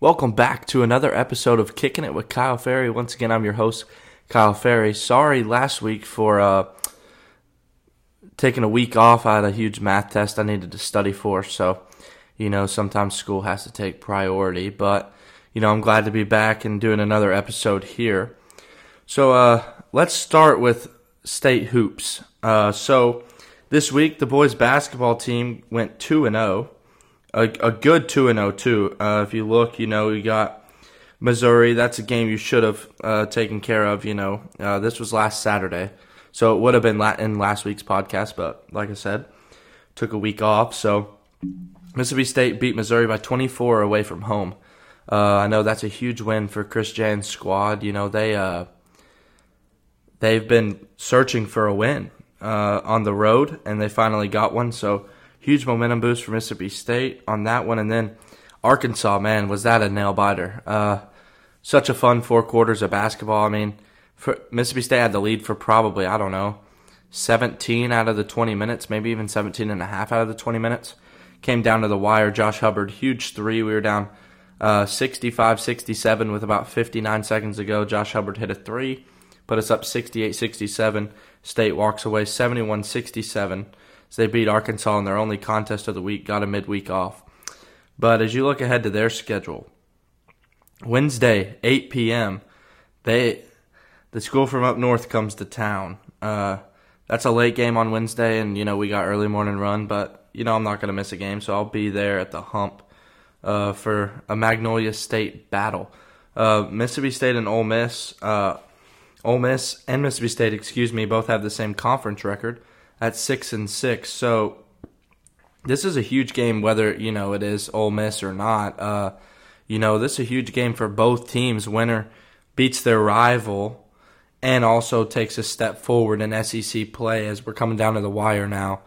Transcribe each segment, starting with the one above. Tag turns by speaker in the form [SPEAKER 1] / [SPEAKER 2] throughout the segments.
[SPEAKER 1] Welcome back to another episode of Kicking It with Kyle Ferry. Once again, I'm your host, Kyle Ferry. Sorry last week for uh, taking a week off. I had a huge math test I needed to study for, so you know sometimes school has to take priority. But you know I'm glad to be back and doing another episode here. So uh, let's start with state hoops. Uh, so this week the boys basketball team went two and zero, a, a good two and zero too. Uh, if you look, you know you got Missouri. That's a game you should have uh, taken care of. You know uh, this was last Saturday. So it would have been in last week's podcast, but like I said, took a week off. So Mississippi State beat Missouri by 24 away from home. Uh, I know that's a huge win for Chris Jans' squad. You know they uh, they've been searching for a win uh, on the road, and they finally got one. So huge momentum boost for Mississippi State on that one, and then Arkansas. Man, was that a nail biter? Uh, such a fun four quarters of basketball. I mean for Mississippi State had the lead for probably, I don't know, 17 out of the 20 minutes, maybe even 17 and a half out of the 20 minutes. Came down to the wire. Josh Hubbard, huge three. We were down uh, 65 67 with about 59 seconds to go. Josh Hubbard hit a three, put us up 68 67. State walks away 71 67. They beat Arkansas in their only contest of the week, got a midweek off. But as you look ahead to their schedule, Wednesday, 8 p.m., they the school from up north comes to town. Uh, that's a late game on Wednesday, and you know we got early morning run, but you know I'm not gonna miss a game, so I'll be there at the hump uh, for a Magnolia State battle. Uh, Mississippi State and Ole Miss, uh, Ole Miss and Mississippi State, excuse me, both have the same conference record at six and six. So this is a huge game, whether you know it is Ole Miss or not. Uh, you know this is a huge game for both teams. Winner beats their rival and also takes a step forward in SEC play as we're coming down to the wire now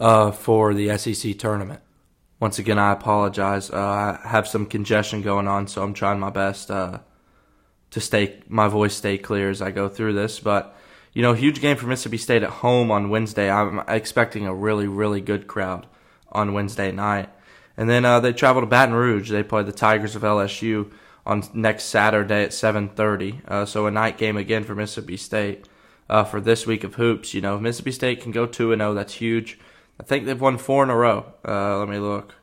[SPEAKER 1] uh, for the SEC tournament. Once again, I apologize. Uh, I have some congestion going on, so I'm trying my best uh, to stay my voice stay clear as I go through this. But you know, huge game for Mississippi State at home on Wednesday. I'm expecting a really, really good crowd on Wednesday night. And then uh, they travel to Baton Rouge. They play the Tigers of LSU on next Saturday at 7:30. Uh, so a night game again for Mississippi State uh, for this week of hoops. You know, if Mississippi State can go two and zero, oh, that's huge. I think they've won four in a row. Uh, let me look,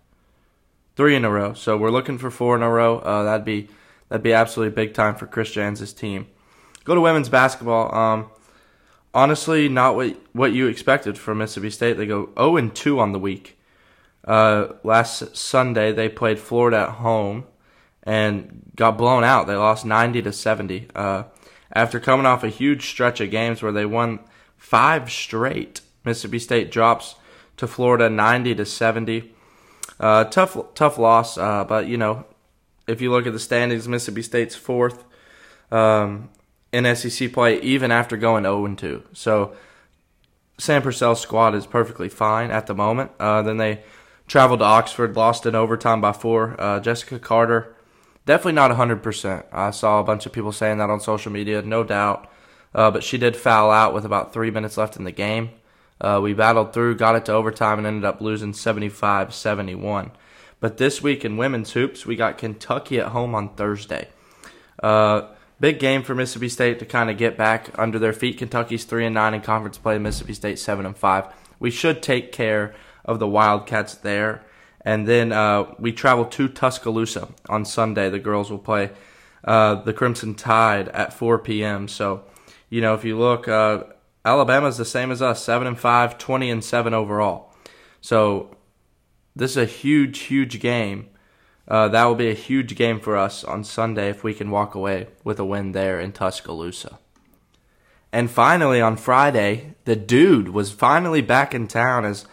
[SPEAKER 1] three in a row. So we're looking for four in a row. Uh, that'd be that'd be absolutely big time for Chris Jans' team. Go to women's basketball. Um, honestly, not what what you expected from Mississippi State. They go 0 and 2 on the week. Uh, last Sunday they played Florida at home and got blown out. They lost 90 to 70. Uh, after coming off a huge stretch of games where they won five straight, Mississippi State drops to Florida 90 to 70. Uh, tough, tough loss. Uh, but you know, if you look at the standings, Mississippi State's fourth um, in SEC play, even after going 0 and 2. So Sam Purcell's squad is perfectly fine at the moment. Uh, then they traveled to Oxford, lost in overtime by four. Uh, Jessica Carter Definitely not 100%. I saw a bunch of people saying that on social media, no doubt. Uh, but she did foul out with about three minutes left in the game. Uh, we battled through, got it to overtime, and ended up losing 75 71. But this week in women's hoops, we got Kentucky at home on Thursday. Uh, big game for Mississippi State to kind of get back under their feet. Kentucky's 3 and 9 in conference play, Mississippi State 7 and 5. We should take care of the Wildcats there. And then uh, we travel to Tuscaloosa on Sunday. The girls will play uh, the Crimson Tide at 4 p.m. So, you know, if you look, uh, Alabama's the same as us 7 and 5, 20 and 7 overall. So, this is a huge, huge game. Uh, that will be a huge game for us on Sunday if we can walk away with a win there in Tuscaloosa. And finally, on Friday, the dude was finally back in town as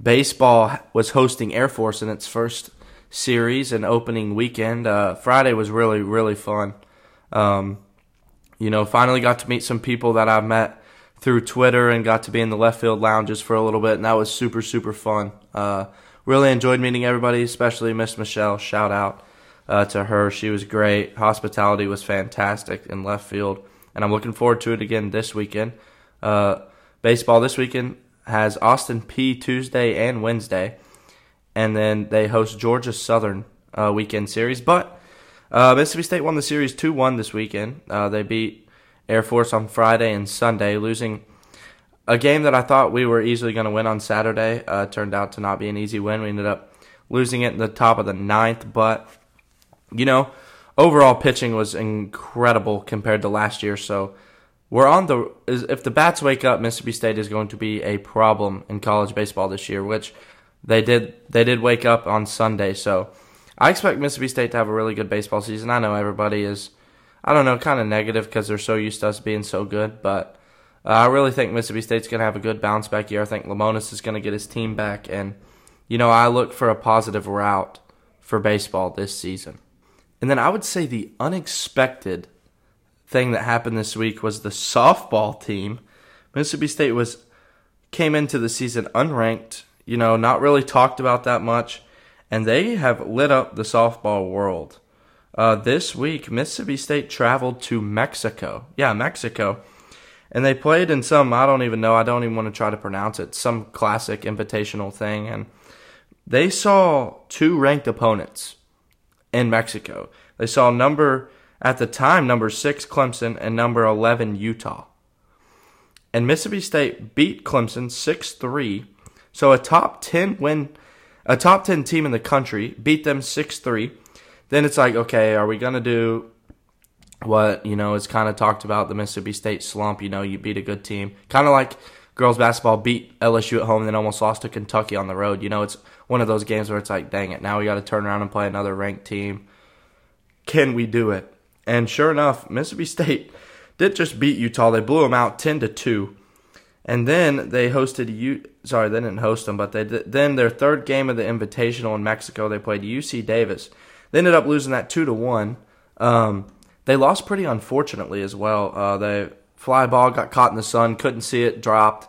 [SPEAKER 1] baseball was hosting Air Force in its first series and opening weekend. Uh, Friday was really, really fun. Um, you know, finally got to meet some people that I've met through Twitter and got to be in the left field lounges for a little bit, and that was super, super fun. Uh, really enjoyed meeting everybody, especially Miss Michelle. Shout out uh, to her. She was great. Hospitality was fantastic in left field, and I'm looking forward to it again this weekend. Uh, baseball this weekend has Austin Peay Tuesday and Wednesday, and then they host Georgia Southern uh, weekend series. But Uh, Mississippi State won the series 2 1 this weekend. Uh, they beat Air Force on Friday and Sunday, losing a game that I thought we were easily going to win on Saturday. Uh, turned out to not be an easy win. We ended up losing it in the top of the ninth, but, you know, overall pitching was incredible compared to last year. So we're on the if the bats wake up, Mississippi State is going to be a problem in college baseball this year, which they did they did wake up on Sunday. So I expect Mississippi State to have a really good baseball season. I know everybody is I don't know kind of negative because they're so used to us being so good, but uh, I really think Mississippi State's going to have a good bounce back year. I think Lemonis is going to get his team back, and you know I look for a positive route for baseball this season. And then I would say the unexpected thing that happened this week was the softball team. Mississippi State was came into the season unranked, you know, not really talked about that much, and they have lit up the softball world. Uh, this week, Mississippi State traveled to Mexico. Yeah, Mexico. And they played in some, I don't even know, I don't even want to try to pronounce it, some classic invitational thing. And they saw two ranked opponents in Mexico. They saw number at the time number 6 Clemson and number 11 Utah. And Mississippi State beat Clemson 6-3. So a top 10 win a top 10 team in the country beat them 6-3. Then it's like, okay, are we going to do what, you know, is kind of talked about the Mississippi State slump, you know, you beat a good team. Kind of like girls basketball beat LSU at home and then almost lost to Kentucky on the road. You know, it's one of those games where it's like, dang it, now we got to turn around and play another ranked team. Can we do it? And sure enough, Mississippi State did just beat Utah. They blew them out 10 to 2. And then they hosted you sorry, they didn't host them, but they did, then their third game of the Invitational in Mexico, they played UC Davis. They ended up losing that 2 to 1. Um, they lost pretty unfortunately as well. Uh, the fly ball got caught in the sun, couldn't see it, dropped,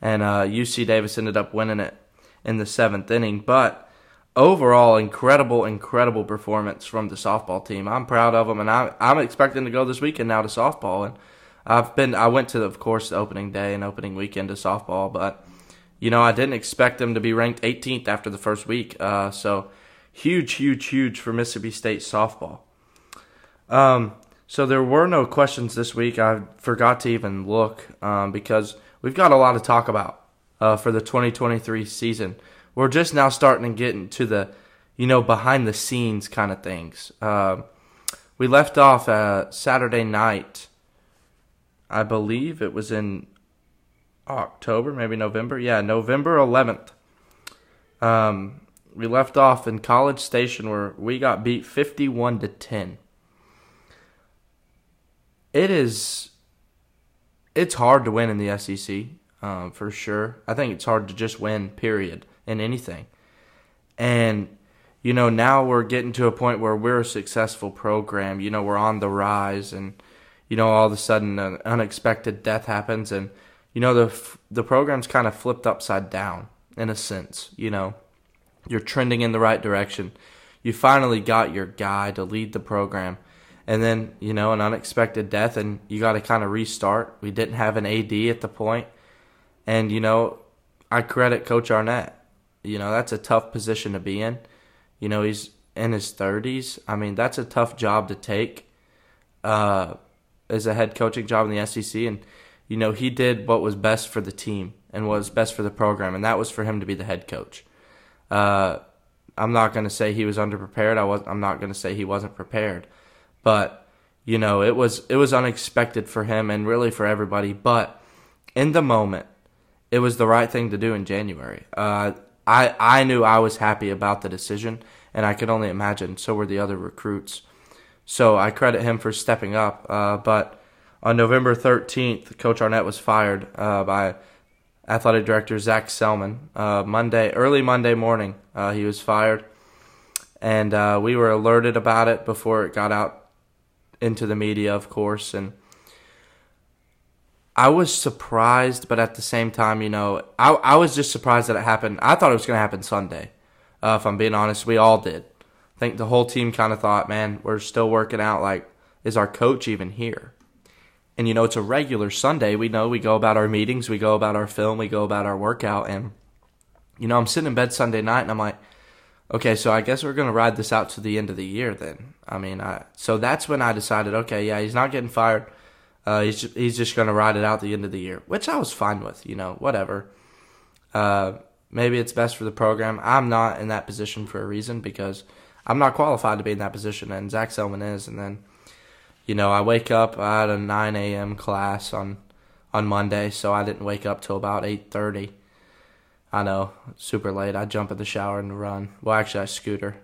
[SPEAKER 1] and uh, UC Davis ended up winning it in the seventh inning. But overall, incredible, incredible performance from the softball team. I'm proud of them, and I, I'm expecting to go this weekend now to softball. And I've been, I went to, of course, the opening day and opening weekend to softball, but you know, I didn't expect them to be ranked 18th after the first week. Uh, so huge, huge, huge for Mississippi State softball. Um, so there were no questions this week. I forgot to even look um, because we've got a lot to talk about uh, for the 2023 season we're just now starting to get into the, you know, behind the scenes kind of things. Uh, we left off uh, Saturday night. I believe it was in October, maybe November. Yeah, November 11th. Um, we left off in College Station where we got beat 51 to 10. It is it's hard to win in the SEC, um, for sure. I think it's hard to just win, period in anything. And you know, now we're getting to a point where we're a successful program. You know, we're on the rise, and you know, all of a sudden, an unexpected death happens, and you know, the the program's kind of flipped upside down in a sense. You know, you're trending in the right direction. You finally got your guy to lead the program, and then you know, an unexpected death, and you got to kind of restart. We didn't have an AD at the point, and you know, I credit Coach Arnett you know, that's a tough position to be in. You know, he's in his 30s. I mean, that's a tough job to take uh, as a head coaching job in the SEC. And, you know, he did what was best for the team and what was best for the program, and that was for him to be the head coach. Uh, I'm not going to say he was underprepared. I was. I'm not going to say he wasn't prepared, but you know, it was it was unexpected for him and really for everybody. But in the moment, it was the right thing to do in January. Uh, I I knew I was happy about the decision, and I could only imagine so were the other recruits. So I credit him for stepping up. Uh, but on November 13th, Coach Arnett was fired uh, by athletic director Zac Selmon. Uh, Monday, early Monday morning, uh, he was fired, and uh, we were alerted about it before it got out into the media, of course, and I was surprised, but at the same time, you know, I I was just surprised that it happened. I thought it was going to happen Sunday. Uh, if I'm being honest, we all did. I think the whole team kind of thought, man, we're still working out. Like, is our coach even here? And you know, it's a regular Sunday. We know we go about our meetings, we go about our film, we go about our workout, and you know, I'm sitting in bed Sunday night, and I'm like, okay, so I guess we're gonna ride this out to the end of the year then. I mean, I so that's when I decided, okay, yeah, he's not getting fired. Uh, he's just, he's just gonna ride it out the end of the year, which I was fine with. You know, whatever. Uh, maybe it's best for the program. I'm not in that position for a reason because I'm not qualified to be in that position, and Zac Selmon is. And then, you know, I wake up. I had a 9 a.m. class on on Monday, so I didn't wake up till about 8:30. I know, super late. I jump in the shower and run. Well, actually, I scooter.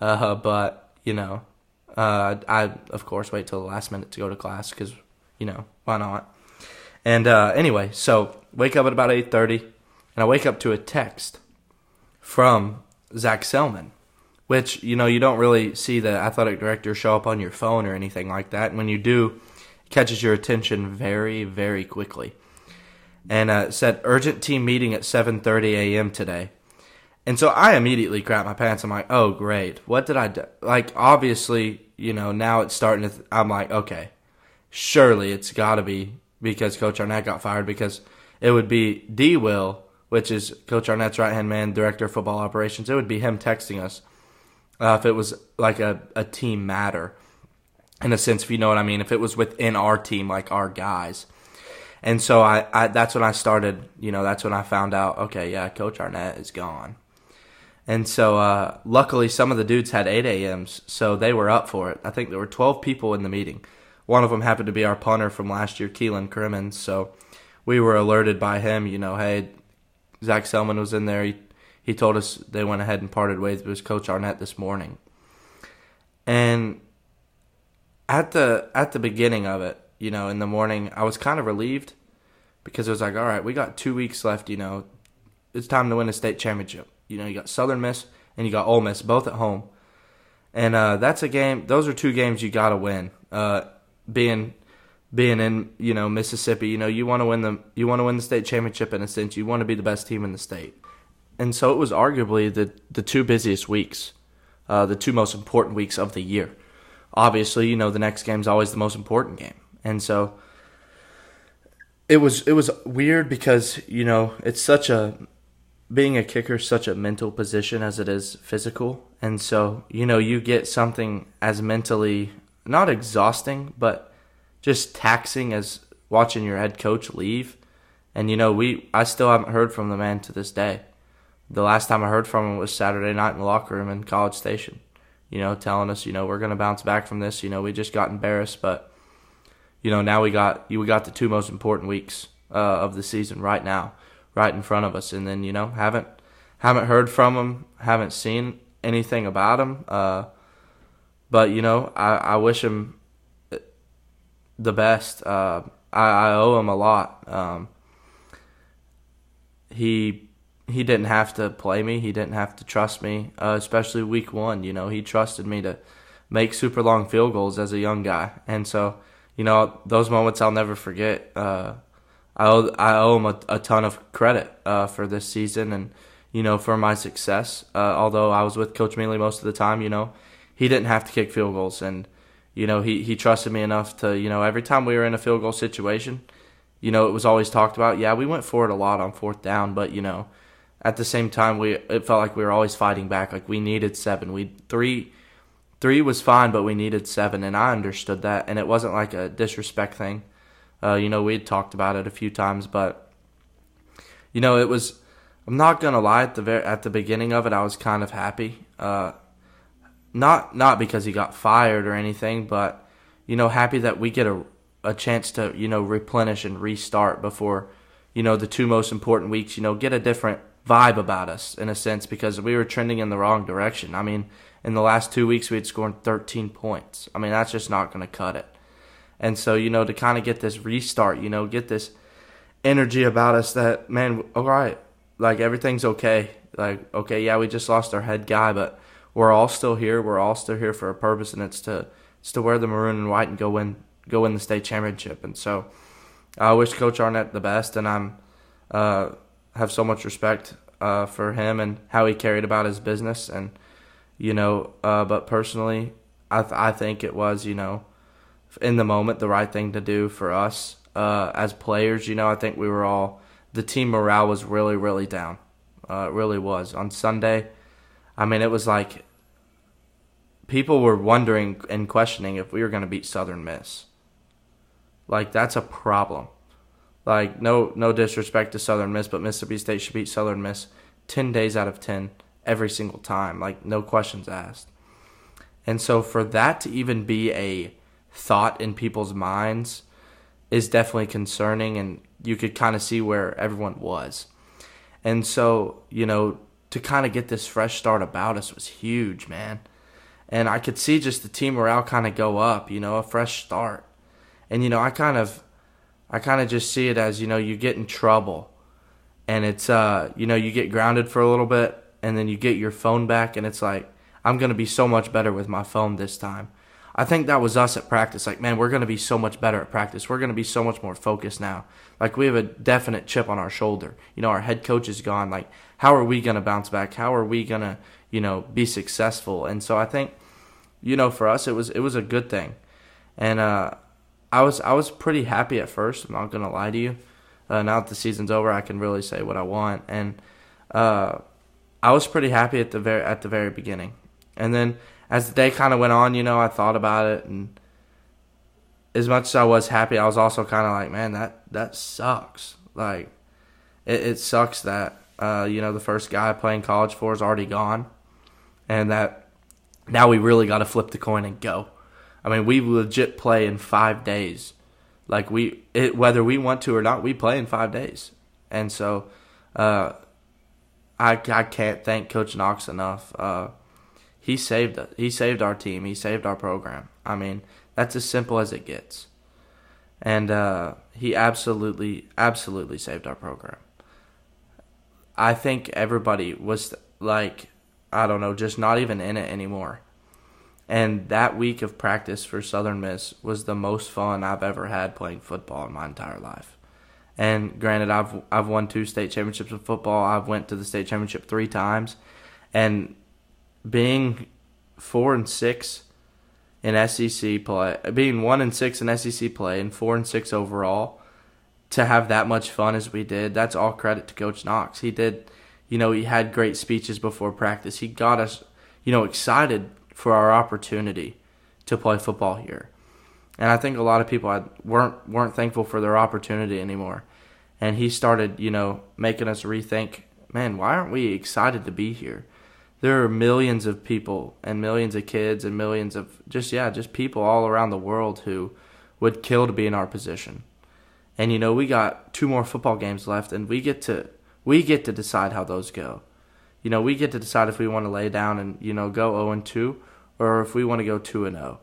[SPEAKER 1] Uh, but you know, uh, I of course wait till the last minute to go to class because you know why not. And uh, anyway, so wake up at about 8:30, and I wake up to a text from Zac Selmon, which you know you don't really see the athletic director show up on your phone or anything like that. And when you do, it catches your attention very, very quickly. And uh, said urgent team meeting at 7:30 a.m. today. And so I immediately crap my pants. I'm like, oh great, what did I do? Like obviously, you know, now it's starting to. Th- I'm like, okay, surely it's got to be because Coach Arnett got fired because it would be D. Will, which is Coach Arnett's right hand man, director of football operations. It would be him texting us uh, if it was like a, a team matter in a sense, if you know what I mean, if it was within our team, like our guys. And so I, I that's when I started, you know, that's when I found out, okay, yeah, Coach Arnett is gone. And so uh, luckily some of the dudes had 8 a.m.s, so they were up for it. I think there were 12 people in the meeting. One of them happened to be our punter from last year, Keelan Crimmins. So we were alerted by him, you know, hey, Zac Selmon was in there. He he told us they went ahead and parted ways with Coach Arnett this morning. And at the at the beginning of it, you know, in the morning, I was kind of relieved because it was like, all right, we got two weeks left. You know, it's time to win a state championship. You know, you got Southern Miss and you got Ole Miss both at home, and uh, that's a game. Those are two games you got to win. Uh, being being in you know Mississippi, you know you want to win the you want to win the state championship in a sense. You want to be the best team in the state and so it was arguably the the two busiest weeks, uh, the two most important weeks of the year. Obviously, you know the next game is always the most important game, and so it was it was weird because you know it's such a being a kicker such a mental position as it is physical, and so you know you get something as mentally not exhausting but just taxing as watching your head coach leave. And you know, we I still haven't heard from the man to this day the last time I heard from him was Saturday night in the locker room in College Station. You know, telling us, you know, we're going to bounce back from this. You know, we just got embarrassed, but you know, now we got we got the two most important weeks uh, of the season right now, right in front of us, and then you know, haven't haven't heard from him, haven't seen anything about him. Uh, but you know, I, I wish him the best. Uh, I, I owe him a lot. Um, he he didn't have to play me. He didn't have to trust me, uh, especially week one. You know, he trusted me to make super long field goals as a young guy, and so you know those moments I'll never forget. Uh, I owe I owe him a, a ton of credit uh, for this season and you know for my success. Uh, although I was with Coach Mealy most of the time, you know, he didn't have to kick field goals, and you know he he trusted me enough to you know every time we were in a field goal situation, you know it was always talked about. Yeah, we went for it a lot on fourth down, but you know at the same time we it felt like we were always fighting back like we needed seven we three three was fine but we needed seven and i understood that and it wasn't like a disrespect thing uh, you know we had talked about it a few times but you know it was i'm not gonna lie at the very at the beginning of it i was kind of happy uh, not not because he got fired or anything but you know happy that we get a a chance to you know replenish and restart before you know the two most important weeks you know get a different vibe about us in a sense because we were trending in the wrong direction. I mean, in the last two weeks we had scored 13 points. I mean, that's just not going to cut it. And so, you know, to kind of get this restart, you know, get this energy about us that, man, all right, like everything's okay. Like, okay, yeah, we just lost our head guy, but we're all still here. We're all still here for a purpose, and it's to it's to wear the maroon and white and go win go win the state championship. And so, I wish Coach Arnett the best, and I'm uh, have so much respect uh, for him and how he carried about his business. And, you know, uh, but personally, I, th- I think it was, you know, in the moment, the right thing to do for us uh, as players. You know, I think we were all, the team morale was really, really down. Uh, it really was. On Sunday, I mean, it was like people were wondering and questioning if we were going to beat Southern Miss. Like that's a problem. Like no no disrespect to Southern Miss, but Mississippi State should beat Southern Miss 10 days out of 10 every single time, like no questions asked. And so for that to even be a thought in people's minds is definitely concerning and you could kind of see where everyone was. And so, you know, to kind of get this fresh start about us was huge, man. And I could see just the team morale kind of go up, you know, a fresh start. And you know, I kind of I kind of just see it as, you know, you get in trouble and it's uh, you know, you get grounded for a little bit and then you get your phone back and it's like I'm going to be so much better with my phone this time. I think that was us at practice. Like, man, we're going to be so much better at practice. We're going to be so much more focused now. Like, we have a definite chip on our shoulder. You know, our head coach is gone. Like, how are we going to bounce back? How are we going to, you know, be successful? And so I think, you know, for us, it was it was a good thing. And uh, I was I was pretty happy at first. I'm not going to lie to you. Uh, now that the season's over, I can really say what I want. And uh, I was pretty happy at the very at the very beginning. And then as the day kind of went on, you know, I thought about it, and as much as I was happy, I was also kind of like, man, that that sucks. Like, it, it sucks that uh, you know the first guy playing college for is already gone, and that now we really got to flip the coin and go. I mean, we legit play in five days. Like we, it, whether we want to or not, we play in five days, and so uh, I I can't thank Coach Knox enough. Uh, he saved us. He saved our team. He saved our program. I mean, that's as simple as it gets. And uh, he absolutely, absolutely saved our program. I think everybody was like, I don't know, just not even in it anymore. And that week of practice for Southern Miss was the most fun I've ever had playing football in my entire life. And granted, I've I've won two state championships in football. I've went to the state championship three times, and being four and six in SEC play, being one and six in SEC play, and four and six overall, to have that much fun as we did, that's all credit to Coach Knox. He did, you know, he had great speeches before practice. He got us, you know, excited for our opportunity to play football here. And I think a lot of people weren't weren't thankful for their opportunity anymore. And he started, you know, making us rethink, man, why aren't we excited to be here? there are millions of people and millions of kids and millions of just yeah just people all around the world who would kill to be in our position and you know we got two more football games left and we get to we get to decide how those go you know we get to decide if we want to lay down and you know go 0 and 2 or if we want to go 2 and 0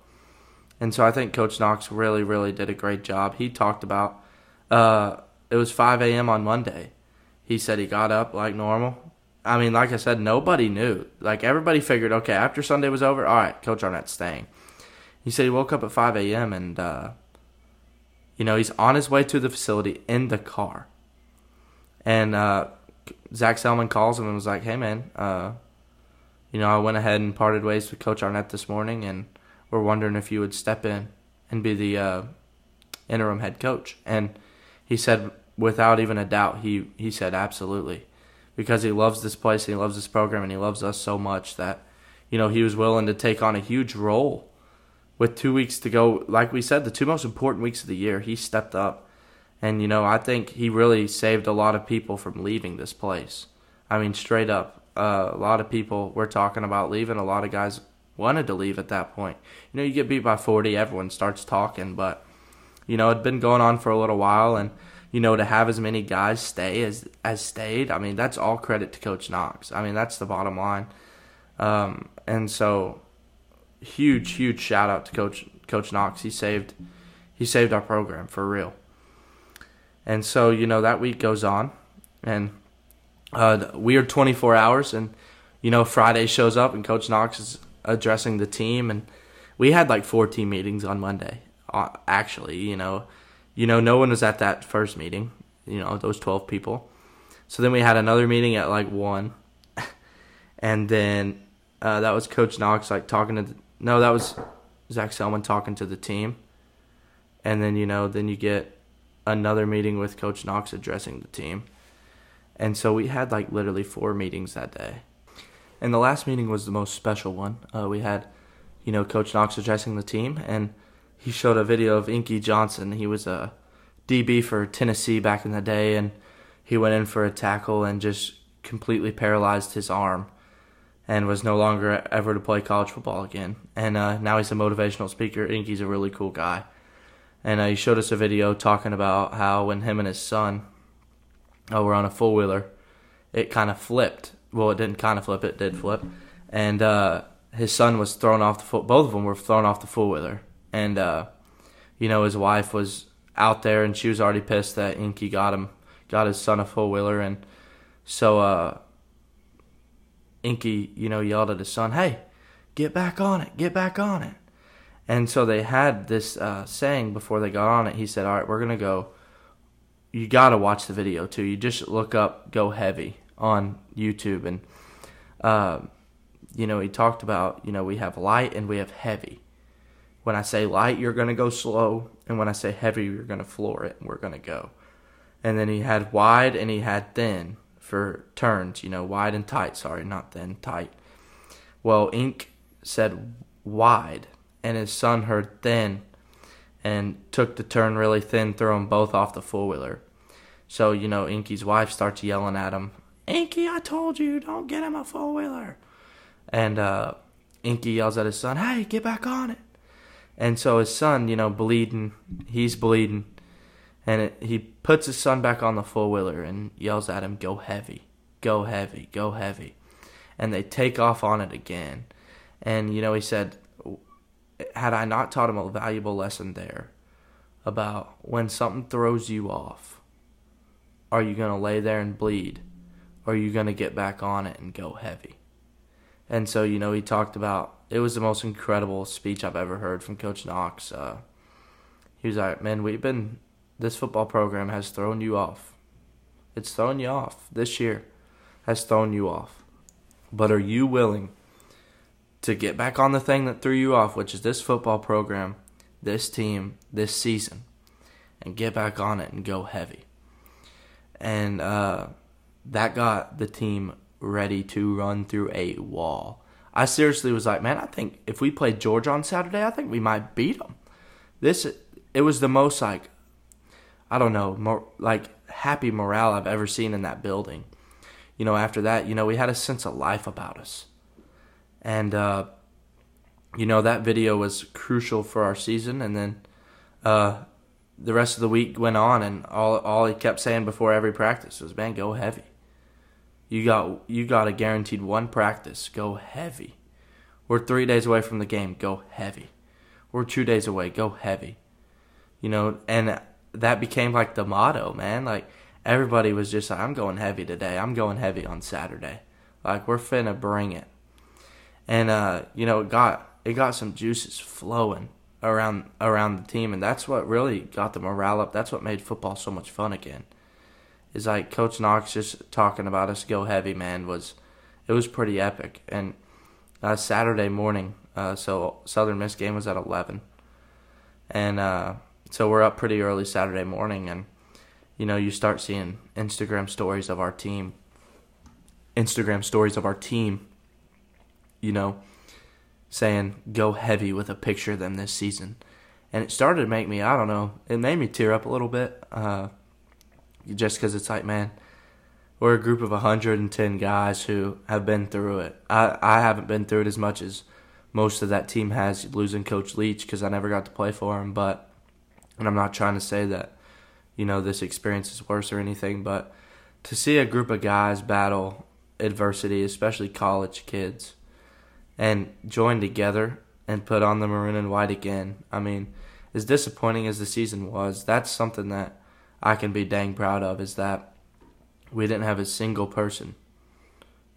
[SPEAKER 1] and so i think coach knox really really did a great job he talked about uh, it was 5 a.m on monday he said he got up like normal I mean, like I said, nobody knew. Like everybody figured, okay, after Sunday was over, all right, Coach Arnett's staying. He said he woke up at 5 a.m. and, uh, you know, he's on his way to the facility in the car. And uh, Zac Selmon calls him and was like, hey, man, uh, you know, I went ahead and parted ways with Coach Arnett this morning, and we're wondering if you would step in and be the uh, interim head coach. And he said, without even a doubt, he, he said, absolutely. Because he loves this place and he loves this program and he loves us so much that you know he was willing to take on a huge role with two weeks to go. Like we said the two most important weeks of the year he stepped up. And you know i think he really saved a lot of people from leaving this place. I mean straight up uh, a lot of people were talking about leaving. A lot of guys wanted to leave at that point you know you get beat by 40 everyone starts talking but you know it'd been going on for a little while and you know, to have as many guys stay as as stayed, I mean, that's all credit to Coach Knox. I mean, that's the bottom line. Um, and so, huge, huge shout out to Coach Coach Knox. He saved he saved our program for real. And so, you know, that week goes on, and uh, we are 24 hours, and you know, Friday shows up, and Coach Knox is addressing the team, and we had like four team meetings on Monday. Uh, actually, you know you know, no one was at that first meeting, you know, those 12 people. So then we had another meeting at like 1. and then uh, that was Coach Knox, like talking to, the, no, that was Zac Selmon talking to the team. And then, you know, then you get another meeting with Coach Knox addressing the team. And so we had like literally four meetings that day. And the last meeting was the most special one. Uh, we had, you know, Coach Knox addressing the team, and he showed a video of Inky Johnson. He was a DB for Tennessee back in the day, and he went in for a tackle and just completely paralyzed his arm and was no longer ever to play college football again. And uh, now he's a motivational speaker. Inky's a really cool guy. And uh, he showed us a video talking about how when him and his son uh, were on a four wheeler, it kind of flipped well, it didn't kind of flip; it did flip, and uh, his son was thrown off the foot. Both of them were thrown off the four wheeler, and uh, you know his wife was out there, and she was already pissed that Inky got him, got his son a four wheeler, and so uh, Inky, you know, yelled at his son, "Hey, get back on it! Get back on it!" And so they had this uh, saying before they got on it. He said, "All right, we're gonna go." You gotta watch the video too. You just look up "Go Heavy" on YouTube, and uh, you know he talked about you know we have light and we have heavy. When I say light, you're gonna go slow, and when I say heavy, you're gonna floor it, and we're gonna go. And then he had wide and he had thin for turns, you know, wide and tight. Sorry, not thin, tight. Well, Ink said wide, and his son heard thin and took the turn really thin, threw them both off the four wheeler. So, you know, Inky's wife starts yelling at him, Inky, I told you, don't get him a four wheeler. And uh, Inky yells at his son, Hey, get back on it. And so his son, you know, bleeding, he's bleeding. And it, he puts his son back on the four wheeler and yells at him, Go heavy, go heavy, go heavy. And they take off on it again. And, you know, he said, Had I not taught him a valuable lesson there about when something throws you off, are you going to lay there and bleed? Are you going to get back on it and go heavy? And so, you know, he talked about it was the most incredible speech I've ever heard from Coach Knox. Uh, he was like, man, we've been, this football program has thrown you off. It's thrown you off. This year has thrown you off. But are you willing to get back on the thing that threw you off, which is this football program, this team, this season, and get back on it and go heavy? And, uh, that got the team ready to run through a wall. I seriously was like, man, I think if we played Georgia on Saturday, I think we might beat them. This it was the most like I don't know, more like happy morale I've ever seen in that building. You know, after that, you know, we had a sense of life about us. And uh you know, that video was crucial for our season and then uh the rest of the week went on and all all he kept saying before every practice was, "Man, go heavy." You got you got a guaranteed one practice. Go heavy. We're three days away from the game. Go heavy. We're two days away. Go heavy. You know, and that became like the motto, man. Like everybody was just like, I'm going heavy today. I'm going heavy on Saturday. Like we're finna bring it. And uh, you know, it got it got some juices flowing around around the team and that's what really got the morale up. That's what made football so much fun again is like Coach Knox just talking about us go heavy, man, was it was pretty epic. And uh, Saturday morning, uh, so Southern Miss game was at eleven, and uh, so we're up pretty early Saturday morning, and you know you start seeing Instagram stories of our team, Instagram stories of our team, you know, saying go heavy with a picture of them this season, and it started to make me I don't know it made me tear up a little bit. Uh, just because it's like, man, we're a group of 110 guys who have been through it. I, I haven't been through it as much as most of that team has losing Coach Leach because I never got to play for him. But, and I'm not trying to say that, you know, this experience is worse or anything, but to see a group of guys battle adversity, especially college kids, and join together and put on the maroon and white again, I mean, as disappointing as the season was, that's something that I can be dang proud of is that we didn't have a single person,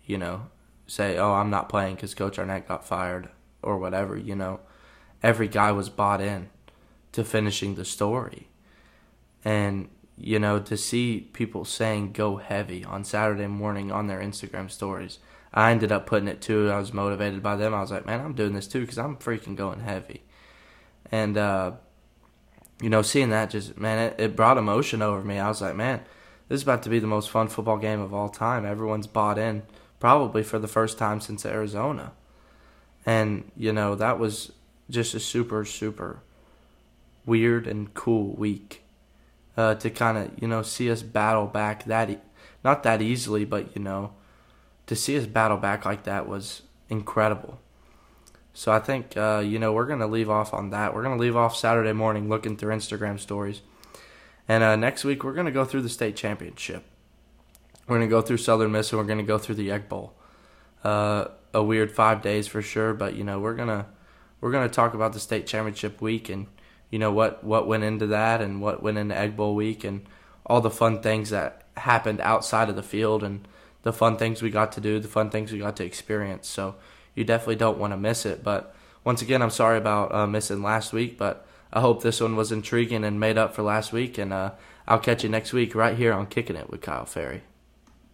[SPEAKER 1] you know, say, "Oh, I'm not playing because Coach Arnett got fired" or whatever. You know, every guy was bought in to finishing the story, and you know, to see people saying "go heavy" on Saturday morning on their Instagram stories. I ended up putting it too. I was motivated by them. I was like, man, I'm doing this too because I'm freaking going heavy. And uh, you know, seeing that just man, it, it brought emotion over me. I was like, man, this is about to be the most fun football game of all time. Everyone's bought in, probably for the first time since Arizona. And, you know, that was just a super, super weird and cool week uh, to kind of, you know, see us battle back that, e- not that easily, but, you know, to see us battle back like that was incredible. So I think, uh, you know, we're to leave off on that. We're to leave off Saturday morning looking through Instagram stories. And uh, next week, we're to go through the state championship. We're to go through Southern Miss and we're to go through the Egg Bowl. Uh, a weird five days for sure, but you know we're gonna we're gonna talk about the state championship week and you know what what went into that and what went into Egg Bowl week and all the fun things that happened outside of the field and the fun things we got to do, the fun things we got to experience. So you definitely don't want to miss it. But once again, I'm sorry about uh, missing last week, but I hope this one was intriguing and made up for last week. And uh, I'll catch you next week right here on Kicking It with Kyle Ferry.